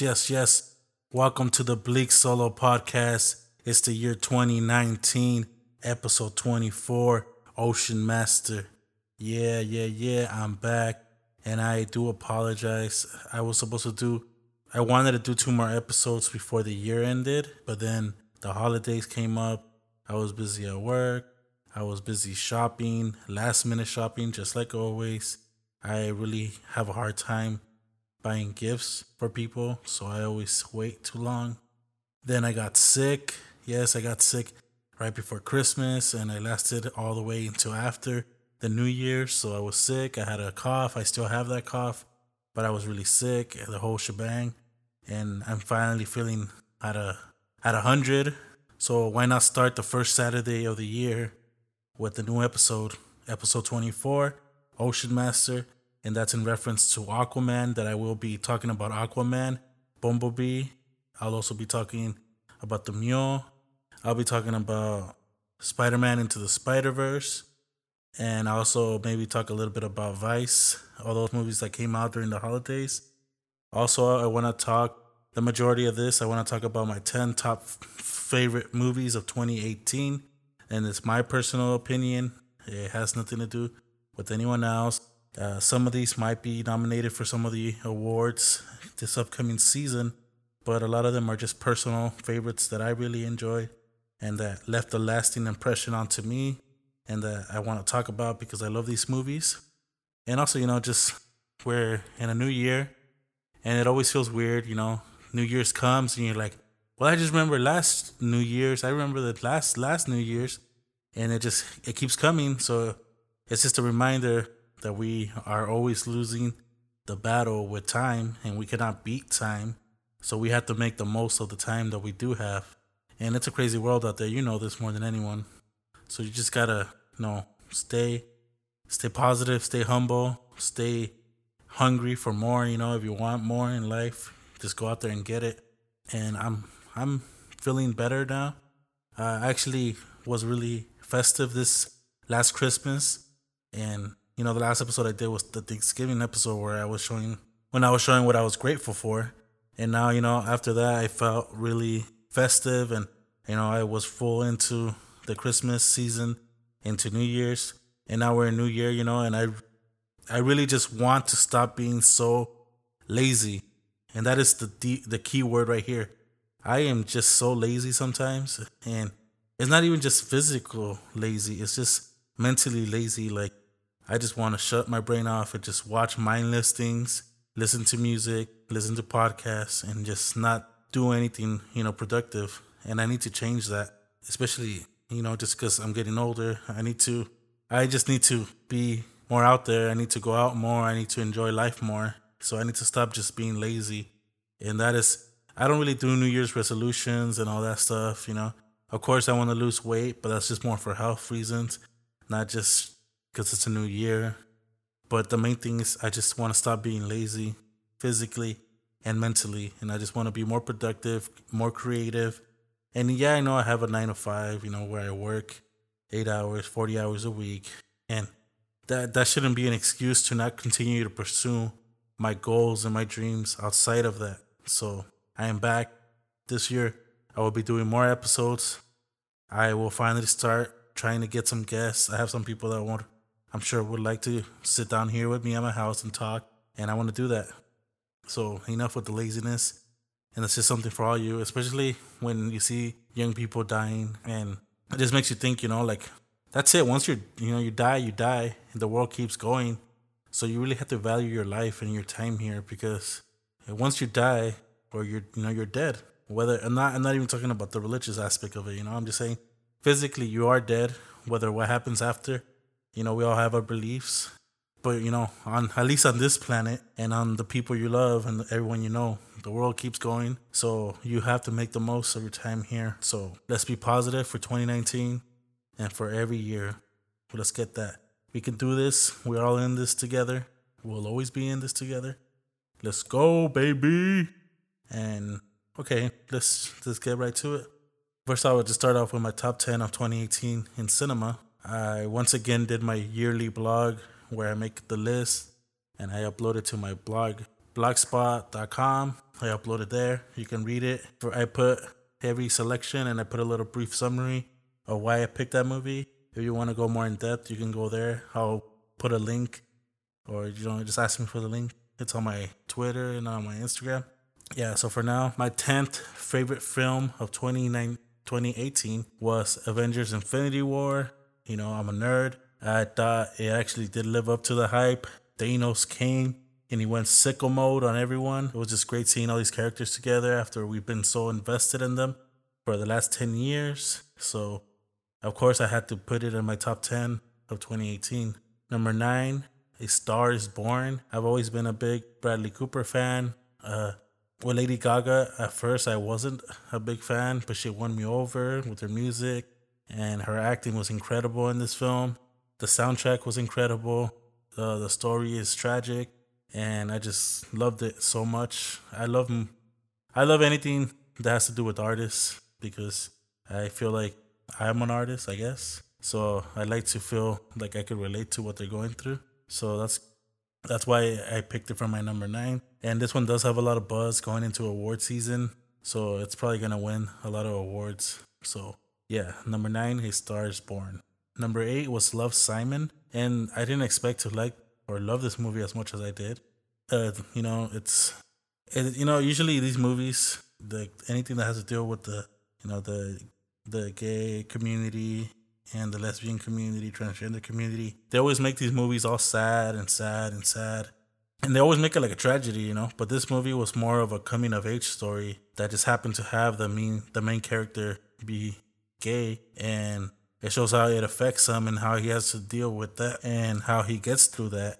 Yes, yes. Welcome to the Bleak Solo Podcast. It's the year 2019, episode 24, Ocean Master. Yeah, yeah, yeah, I'm back. And I do apologize. I was supposed to do, I wanted to do two more episodes before the year ended, but then the holidays came up. I was busy at work. I was busy shopping, last minute shopping, just like always. I really have a hard time buying gifts for people, so I always wait too long. Then I got sick. Yes, I got sick right before Christmas, and I lasted all the way until after the New Year. So I was sick. I had a cough. I still have that cough, but I was really sick, the whole shebang. And I'm finally feeling at a at a hundred. So why not start the first Saturday of the year with the new episode, episode 24, Ocean Master, and that's in reference to Aquaman. That I will be talking about Aquaman, Bumblebee. I'll also be talking about the Mule. I'll be talking about Spider Man into the Spider Verse, and also maybe talk a little bit about Vice, all those movies that came out during the holidays. Also, I want to talk the majority of this. I want to talk about my 10 top favorite movies of 2018, and it's my personal opinion. It has nothing to do with anyone else. Uh, some of these might be nominated for some of the awards this upcoming season, but a lot of them are just personal favorites that I really enjoy and that left a lasting impression onto me and that I want to talk about because I love these movies. And also, you know, just we're in a new year and it always feels weird, you know. New Year's comes and you're like, well, I just remember last New Year's. I remember the last last New Year's and it just it keeps coming. So it's just a reminder that we are always losing the battle with time and we cannot beat time. So we have to make the most of the time that we do have. And it's a crazy world out there. You know this more than anyone. So you just gotta, you know, stay stay positive, stay humble, stay hungry for more, you know, if you want more in life, just go out there and get it. And I'm I'm feeling better now. I actually was really festive this last Christmas and you know the last episode I did was the Thanksgiving episode where I was showing when I was showing what I was grateful for. And now, you know, after that I felt really festive and you know, I was full into the Christmas season, into New Year's. And now we're in New Year, you know, and I I really just want to stop being so lazy. And that is the the key word right here. I am just so lazy sometimes and it's not even just physical lazy, it's just mentally lazy like I just want to shut my brain off and just watch mindless things, listen to music, listen to podcasts and just not do anything, you know, productive. And I need to change that, especially, you know, just cuz I'm getting older. I need to I just need to be more out there. I need to go out more. I need to enjoy life more. So I need to stop just being lazy. And that is, I don't really do New Year's resolutions and all that stuff, you know. Of course, I want to lose weight, but that's just more for health reasons, not just because it's a new year. But the main thing is, I just want to stop being lazy physically and mentally. And I just want to be more productive, more creative. And yeah, I know I have a nine to five, you know, where I work eight hours, 40 hours a week. And that that shouldn't be an excuse to not continue to pursue my goals and my dreams outside of that. So I am back this year. I will be doing more episodes. I will finally start trying to get some guests. I have some people that want, I'm sure, would like to sit down here with me at my house and talk, and I want to do that. So enough with the laziness, and it's just something for all you, especially when you see young people dying, and it just makes you think, you know, like that's it. Once you're, you know, you die, you die, and the world keeps going. So you really have to value your life and your time here because once you die or you're, you know, you're dead. Whether I'm not, I'm not even talking about the religious aspect of it. You know, I'm just saying physically you are dead. Whether what happens after, you know, we all have our beliefs. But you know, on at least on this planet and on the people you love and everyone you know, the world keeps going. So you have to make the most of your time here. So let's be positive for 2019 and for every year. Let's get that. We can do this. We're all in this together. We'll always be in this together. Let's go, baby. And okay, let's let's get right to it. First, I would just start off with my top 10 of 2018 in cinema. I once again did my yearly blog where I make the list and I upload it to my blog, blogspot.com. I upload it there. You can read it. I put every selection and I put a little brief summary of why I picked that movie. If you want to go more in depth, you can go there. I'll put a link or you know just ask me for the link. It's on my Twitter and on my Instagram. Yeah, so for now, my 10th favorite film of 2018 was Avengers Infinity War. You know, I'm a nerd. I thought it actually did live up to the hype. Thanos came and he went sicko mode on everyone. It was just great seeing all these characters together after we've been so invested in them for the last 10 years. So, of course, I had to put it in my top 10 of 2018. Number nine, A Star is Born. I've always been a big Bradley Cooper fan. Uh, with Lady Gaga, at first I wasn't a big fan, but she won me over with her music, and her acting was incredible in this film. The soundtrack was incredible. Uh, the story is tragic, and I just loved it so much. I love, I love anything that has to do with artists because I feel like I'm an artist, I guess. So I like to feel like I could relate to what they're going through. So that's that's why I picked it for my number nine. And this one does have a lot of buzz going into award season. So it's probably to win a lot of awards. So yeah, number nine, A Star is Born. Number eight was Love Simon. And I didn't expect to like or love this movie as much as I did. Uh, you know, it's, it, you know, usually these movies, the anything that has to deal with the, you know, the the gay community and the lesbian community, transgender community. They always make these movies all sad and sad and sad. And they always make it like a tragedy, you know. But this movie was more of a coming of age story that just happened to have the mean the main character be gay and it shows how it affects him and how he has to deal with that and how he gets through that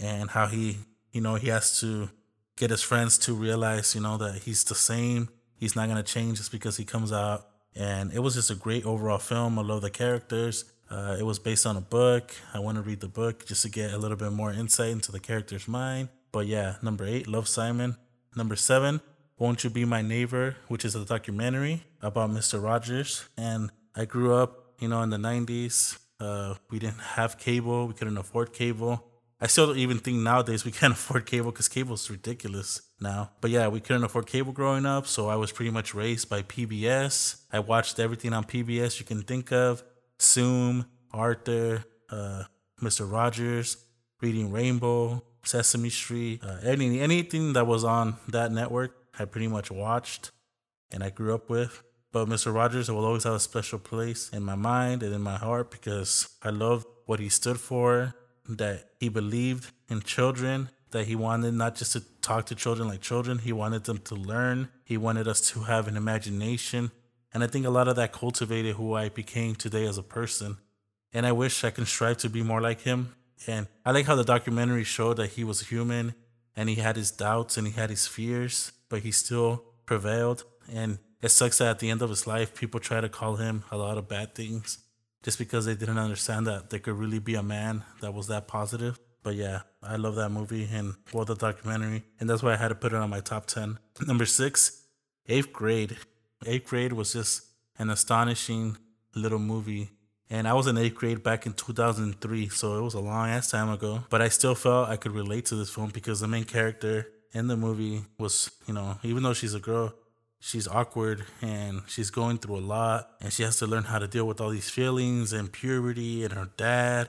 and how he you know he has to get his friends to realize you know that he's the same he's not going to change just because he comes out and it was just a great overall film. I love the characters. Uh, it was based on a book. I want to read the book just to get a little bit more insight into the character's mind. But yeah, number eight, Love Simon. Number seven, Won't You Be My Neighbor, which is a documentary about Mr. Rogers. And I grew up, you know, in the 90s. Uh, we didn't have cable, we couldn't afford cable. I still don't even think nowadays we can't afford cable because cable is ridiculous now. But yeah, we couldn't afford cable growing up, so I was pretty much raised by PBS. I watched everything on PBS you can think of Zoom, Arthur, uh, Mr. Rogers, Reading Rainbow, Sesame Street, uh, any, anything that was on that network, I pretty much watched and I grew up with. But Mr. Rogers will always have a special place in my mind and in my heart because I love what he stood for that he believed in children, that he wanted not just to talk to children like children, he wanted them to learn. He wanted us to have an imagination. And I think a lot of that cultivated who I became today as a person. And I wish I can strive to be more like him. And I like how the documentary showed that he was human and he had his doubts and he had his fears, but he still prevailed. And it sucks that at the end of his life, people try to call him a lot of bad things just because they didn't understand that there could really be a man that was that positive. But yeah, I love that movie and well the documentary, and that's why I had to put it on my top ten. Number six, eighth grade. Eighth grade was just an astonishing little movie. And I was in eighth grade back in 2003, so it was a long ass time ago. But I still felt I could relate to this film because the main character in the movie was, you know, even though she's a girl, she's awkward and she's going through a lot and she has to learn how to deal with all these feelings and puberty and her dad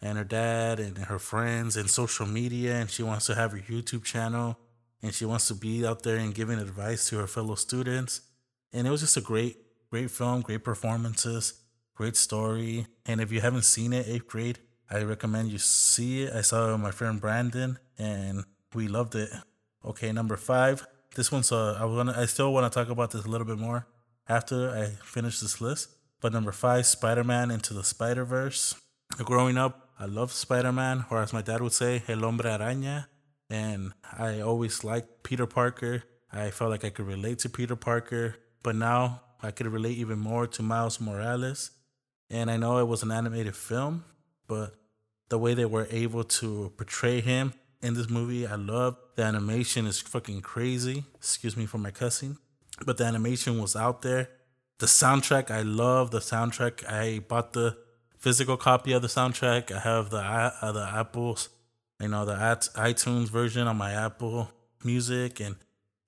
and her dad and her friends and social media. And she wants to have her YouTube channel and she wants to be out there and giving advice to her fellow students. And it was just a great great film great performances great story and if you haven't seen it 8th grade I recommend you see it I saw it with my friend Brandon and we loved it okay number 5 this one's uh, I want I still want to talk about this a little bit more after I finish this list. But number five, Spider-Man into the Spider-Verse. Growing up, I loved Spider-Man, or as my dad would say, El Hombre Araña. And I always liked Peter Parker. I felt like I could relate to Peter Parker, but now I could relate even more to Miles Morales. And I know it was an animated film, but the way they were able to portray him in this movie. I love the animation is fucking crazy. Excuse me for my cussing, but the animation was out there. The soundtrack, I love the soundtrack. I bought the physical copy of the soundtrack. I have the uh, the Apple's, you know, the iTunes version on my Apple Music, and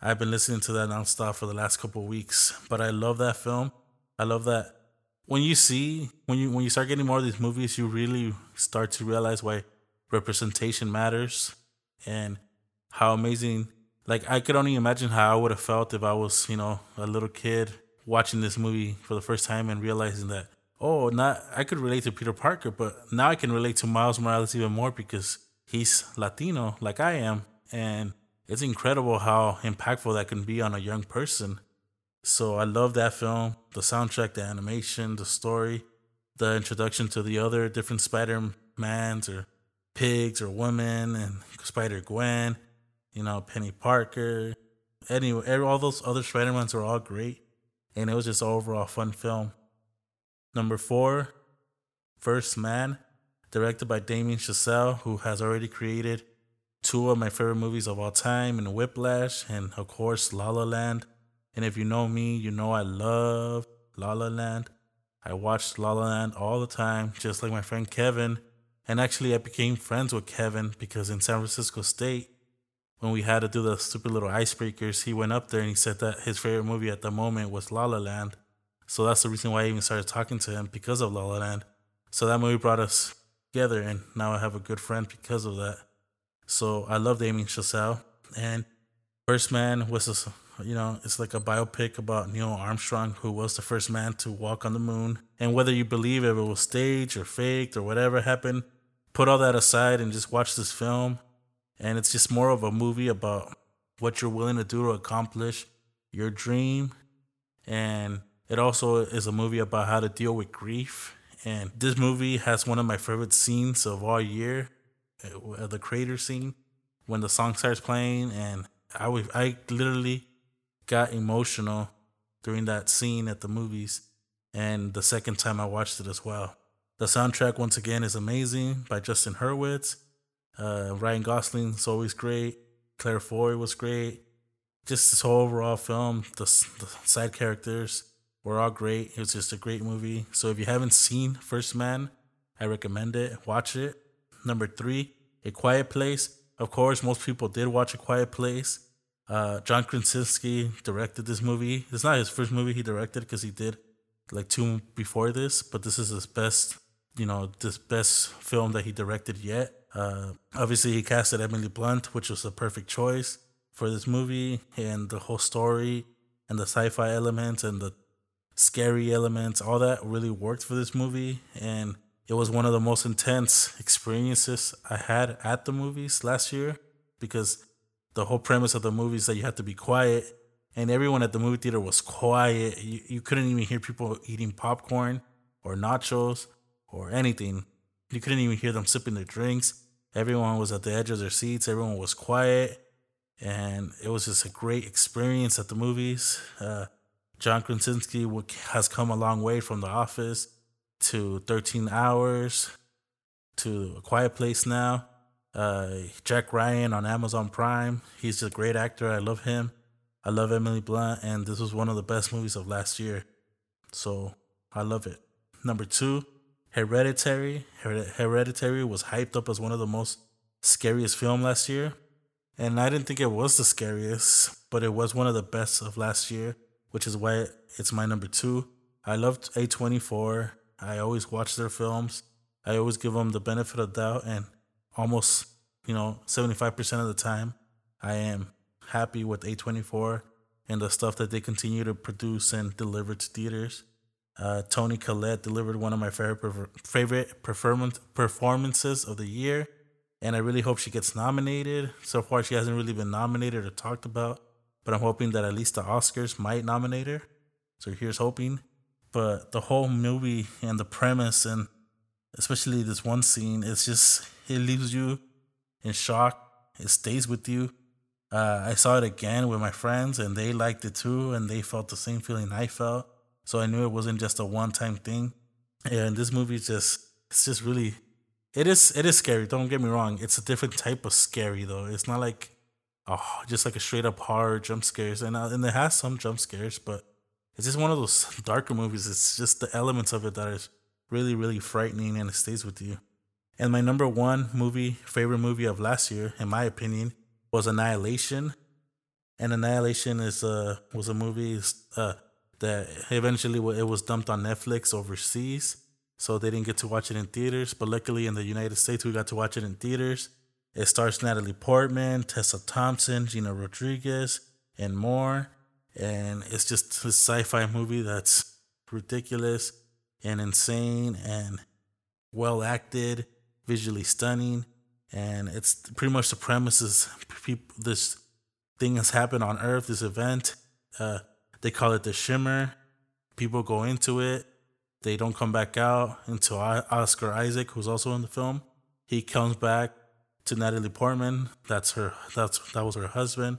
I've been listening to that nonstop for the last couple weeks. But I love that film. I love that when you see when you when you start getting more of these movies, you really start to realize why representation matters and how amazing. Like I could only imagine how I would have felt if I was, you know, a little kid watching this movie for the first time and realizing that oh, not I could relate to Peter Parker, but now I can relate to Miles Morales even more because he's Latino like I am, and it's incredible how impactful that can be on a young person. So I love that film, the soundtrack, the animation, the story, the introduction to the other different Spider-Mans or pigs or women and Spider Gwen, you know, Peni Parker. Anyway, all those other Spider-Mans are all great. And it was just overall fun film. Number four, First Man, directed by Damien Chazelle, who has already created two of my favorite movies of all time in Whiplash and, of course, La La Land. And if you know me, you know I love La La Land. I watched La La Land all the time, just like my friend Kevin. And actually, I became friends with Kevin because in San Francisco State, when we had to do the stupid little icebreakers, he went up there and he said that his favorite movie at the moment was La La Land. So that's the reason why I even started talking to him because of La La Land. So that movie brought us together, and now I have a good friend because of that. So I love Damien Chazelle. And First Man was, a, you know, it's like a biopic about Neil Armstrong, who was the first man to walk on the moon. And whether you believe if it was staged or faked or whatever happened, put all that aside and just watch this film. And it's just more of a movie about what you're willing to do to accomplish your dream. And it also is a movie about how to deal with grief. And this movie has one of my favorite scenes of all year, uh, the crater scene, when the song starts playing. And I, I literally got emotional during that scene at the movies. And the second time I watched it as well. The soundtrack, once again, is amazing by Justin Hurwitz. Uh, Ryan Gosling's always great. Claire Foy was great. Just this whole overall film, the, the side characters, were all great. It was just a great movie. So if you haven't seen First Man, I recommend it. Watch it. Number three, A Quiet Place. Of course, most people did watch A Quiet Place. Uh, John Krasinski directed this movie. It's not his first movie he directed because he did like two before this, but this is his best, you know, this best film that he directed yet. Uh, obviously, he casted Emily Blunt, which was the perfect choice for this movie, and the whole story and the sci-fi elements and the scary elements, all that really worked for this movie. And it was one of the most intense experiences I had at the movies last year because the whole premise of the movie is that you have to be quiet. And everyone at the movie theater was quiet. You, you couldn't even hear people eating popcorn or nachos or anything. You couldn't even hear them sipping their drinks. Everyone was at the edge of their seats. Everyone was quiet. And it was just a great experience at the movies. Uh, John Krasinski has come a long way from The Office to 13 Hours to A Quiet Place now. Uh, Jack Ryan on Amazon Prime. He's a great actor. I love him. I love Emily Blunt, and this was one of the best movies of last year. So I love it. Number two, Hereditary. Hereditary was hyped up as one of the most scariest film last year. And I didn't think it was the scariest, but it was one of the best of last year which is why it's my number two. I loved A24. I always watch their films. I always give them the benefit of doubt, and almost, you know, 75% of the time, I am happy with A24 and the stuff that they continue to produce and deliver to theaters. Uh, Toni Collette delivered one of my favorite favorite performance performances of the year, and I really hope she gets nominated. So far, she hasn't really been nominated or talked about but I'm hoping that at least the Oscars might nominate her. So here's hoping. But the whole movie and the premise, and especially this one scene, it's just, it leaves you in shock. It stays with you. Uh, I saw it again with my friends, and they liked it too, and they felt the same feeling I felt. So I knew it wasn't just a one time thing. And this movie just, it's just really, it is, it is scary. Don't get me wrong. It's a different type of scary though. It's not like oh, just like a straight up horror jump scares, and uh, and it has some jump scares, but it's just one of those darker movies. It's just the elements of it that is really, really frightening and it stays with you. And my number one movie, favorite movie of last year, in my opinion, was Annihilation. And Annihilation is a was a movie uh, that eventually it was dumped on Netflix overseas, so they didn't get to watch it in theaters. But luckily, in the United States, we got to watch it in theaters. It stars Natalie Portman, Tessa Thompson, Gina Rodriguez, and more. And it's just a sci-fi movie that's ridiculous and insane and well acted, visually stunning, and it's pretty much the premise is people, this thing has happened on Earth, this event. Uh, they call it the Shimmer. People go into it. They don't come back out until Oscar Isaac, who's also in the film, he comes back to Natalie Portman. That's her. That's that was her husband,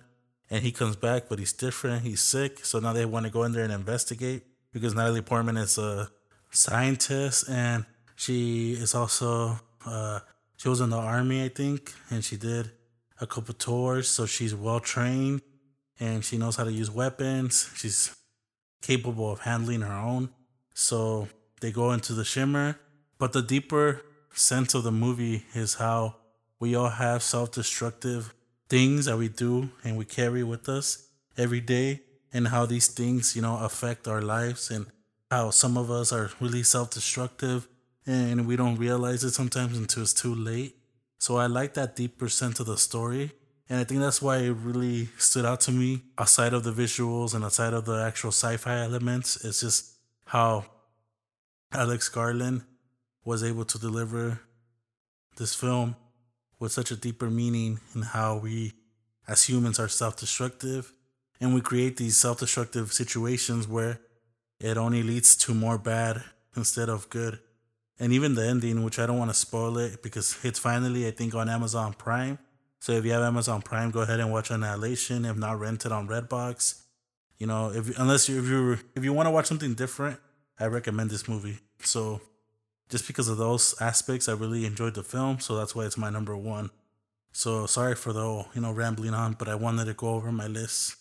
and he comes back, but he's different. He's sick, so now they want to go in there and investigate because Natalie Portman is a scientist and she is also uh, she was in the army, I think, and she did a couple tours, so she's well trained and she knows how to use weapons. She's capable of handling her own. So they go into the shimmer, but the deeper sense of the movie is how we all have self-destructive things that we do and we carry with us every day and how these things, you know, affect our lives and how some of us are really self-destructive and we don't realize it sometimes until it's too late. So I like that deeper sense of the story. And I think that's why it really stood out to me, outside of the visuals and outside of the actual sci fi elements. It's just how Alex Garland was able to deliver this film with such a deeper meaning in how we, as humans, are self destructive. And we create these self destructive situations where it only leads to more bad instead of good and even the ending, which I don't want to spoil it because it's finally, I think, on Amazon Prime. So if you have Amazon Prime, go ahead and watch Annihilation. If not, rent it on Redbox. You know, if unless you if you if you want to watch something different, I recommend this movie. So just because of those aspects, I really enjoyed the film. So that's why it's my number one. So sorry for the you know rambling on, but I wanted to go over my list.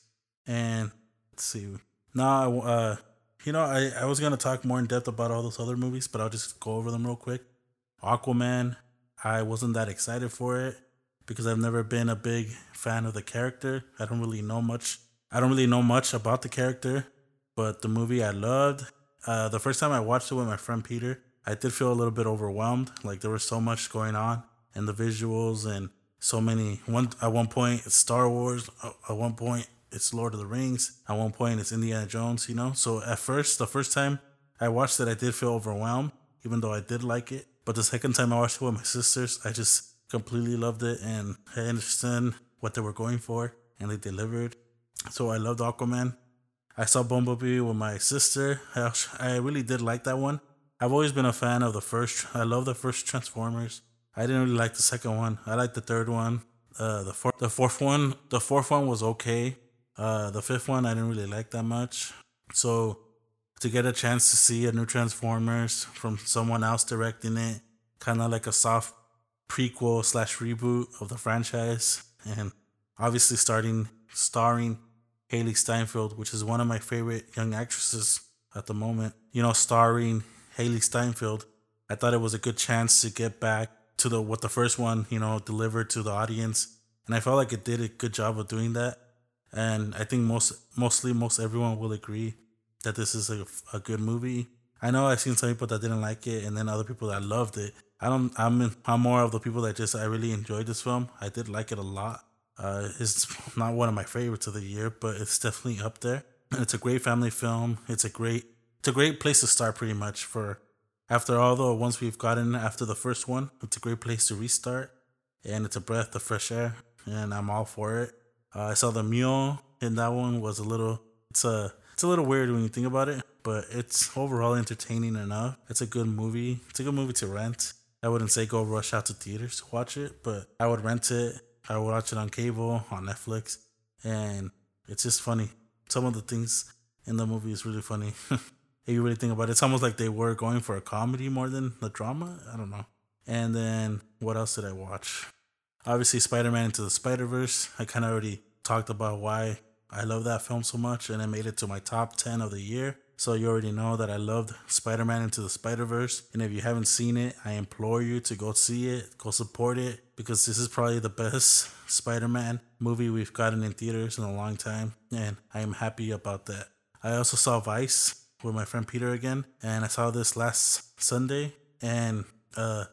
And let's see. Now, uh, you know, I, I was gonna talk more in depth about all those other movies, but I'll just go over them real quick. Aquaman, I wasn't that excited for it because I've never been a big fan of the character. I don't really know much. I don't really know much about the character, but the movie I loved. Uh, the first time I watched it with my friend Peter, I did feel a little bit overwhelmed. Like there was so much going on and the visuals and so many. One at one point Star Wars. At one point it's Lord of the Rings. At one point, it's Indiana Jones, you know? So at first, the first time I watched it, I did feel overwhelmed, even though I did like it. But the second time I watched it with my sisters, I just completely loved it and I understand what they were going for and they delivered. So I loved Aquaman. I saw Bumblebee with my sister. I, I really did like that one. I've always been a fan of the first. I love the first Transformers. I didn't really like the second one. I liked the third one. Uh, the fourth, the fourth one, the fourth one was okay. Uh, the fifth one I didn't really like that much. So to get a chance to see a new Transformers from someone else directing it, kind of like a soft prequel slash reboot of the franchise, and obviously starting starring Hailee Steinfeld, which is one of my favorite young actresses at the moment. You know, starring Hailee Steinfeld, I thought it was a good chance to get back to the what the first one you know delivered to the audience, and I felt like it did a good job of doing that and I think most mostly most everyone will agree that this is a, a good movie. I know I've seen some people that didn't like it, and then other people that loved it. I don't. I'm in, I'm more of the people that just I really enjoyed this film. I did like it a lot. Uh, it's not one of my favorites of the year, but it's definitely up there. It's a great family film. It's a great it's a great place to start pretty much for after all the ones we've gotten after the first one. It's a great place to restart, and it's a breath of fresh air, and I'm all for it. Uh, I saw the mule, and that one was a little. It's a it's a little weird when you think about it, but it's overall entertaining enough. It's a good movie. It's a good movie to rent. I wouldn't say go rush out to theaters to watch it, but I would rent it. I would watch it on cable, on Netflix, and it's just funny. Some of the things in the movie is really funny. if you really think about it, it's almost like they were going for a comedy more than the drama. I don't know. And then what else did I watch? Obviously, Spider Man Into the Spider Verse. I kind of already talked about why I love that film so much, and it made it to my top 10 of the year. So you already know that I loved Spider Man Into the Spider Verse. And if you haven't seen it, I implore you to go see it, go support it, because this is probably the best Spider Man movie we've gotten in theaters in a long time. And I am happy about that. I also saw Vice with my friend Peter again, and I saw this last Sunday. And uh,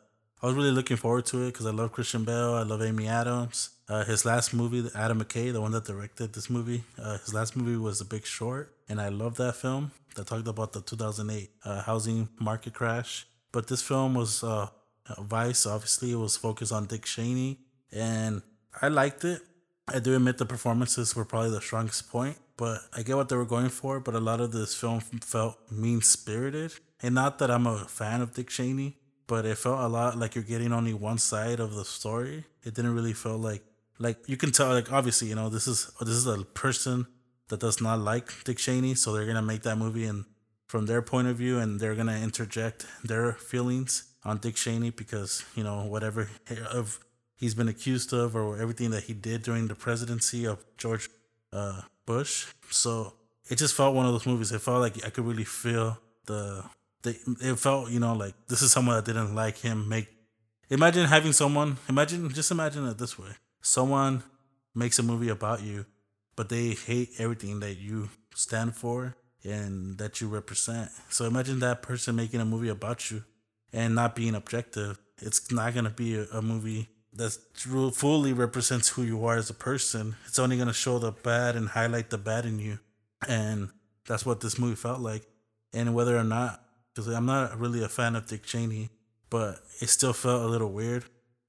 I was really looking forward to it because I love Christian Bale, I love Amy Adams. Uh, his last movie, Adam McKay, the one that directed this movie, uh, his last movie was The Big Short, and I love that film. That talked about the 2008 uh, housing market crash. But this film was uh, Vice. Obviously, it was focused on Dick Cheney, and I liked it. I do admit the performances were probably the strongest point, but I get what they were going for. But a lot of this film felt mean spirited, and not that I'm a fan of Dick Cheney, but it felt a lot like you're getting only one side of the story. It didn't really feel like like you can tell like obviously you know this is this is a person that does not like Dick Cheney, so they're gonna make that movie and from their point of view, and they're gonna interject their feelings on Dick Cheney because you know whatever of he's been accused of or everything that he did during the presidency of George uh, Bush. So it just felt one of those movies. It felt like I could really feel the, the it felt you know like this is someone that didn't like him make. Imagine having someone. Imagine just imagine it this way: someone makes a movie about you but they hate everything that you stand for and that you represent. So imagine that person making a movie about you and not being objective. It's not going to be a, a movie that fully represents who you are as a person. It's only going to show the bad and highlight the bad in you. And that's what this movie felt like. And whether or not, because I'm not really a fan of Dick Cheney, but it still felt a little weird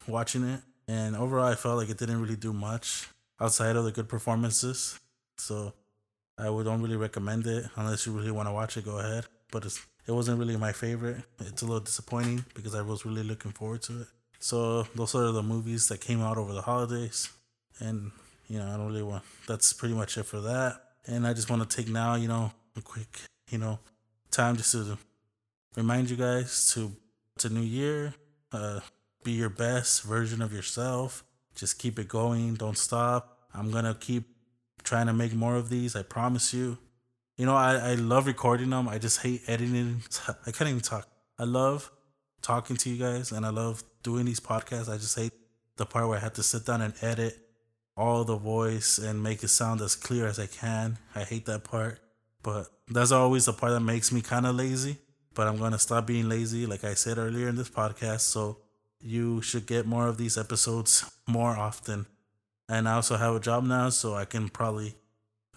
watching it. And overall, I felt like it didn't really do much outside of the good performances. So I would don't really recommend it unless you really want to watch it. Go ahead, but it wasn't really my favorite. It's a little disappointing because I was really looking forward to it. So those are the movies that came out over the holidays, and you know I don't really want. That's pretty much it for that. And I just want to take now, you know, a quick, you know, time just to remind you guys to to New Year, uh, be your best version of yourself just keep it going. Don't stop. I'm to keep trying to make more of these. I promise you. You know, I, I love recording them. I just hate editing. I can't even talk. I love talking to you guys and I love doing these podcasts. I just hate the part where I have to sit down and edit all the voice and make it sound as clear as I can. I hate that part. But that's always the part that makes me kind of lazy. But I'm going to stop being lazy, like I said earlier in this podcast. So you should get more of these episodes more often. And I also have a job now, so I can probably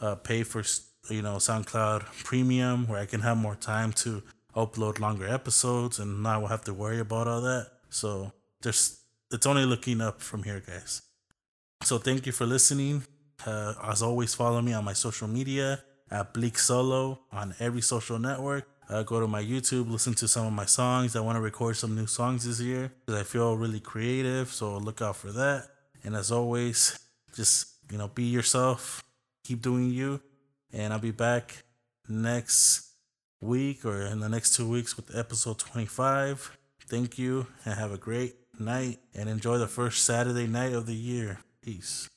uh, pay for you know SoundCloud Premium, where I can have more time to upload longer episodes and not have to worry about all that. So there's it's only looking up from here, guys. So thank you for listening. Uh, as always, follow me on my social media at Bleak Solo on every social network uh, go to my YouTube, listen to some of my songs. I want to record some new songs this year because I feel really creative. So look out for that. And as always, just you know, be yourself, keep doing you, and I'll be back next week or in the next two weeks with episode 25. Thank you and have a great night and enjoy the first Saturday night of the year. Peace.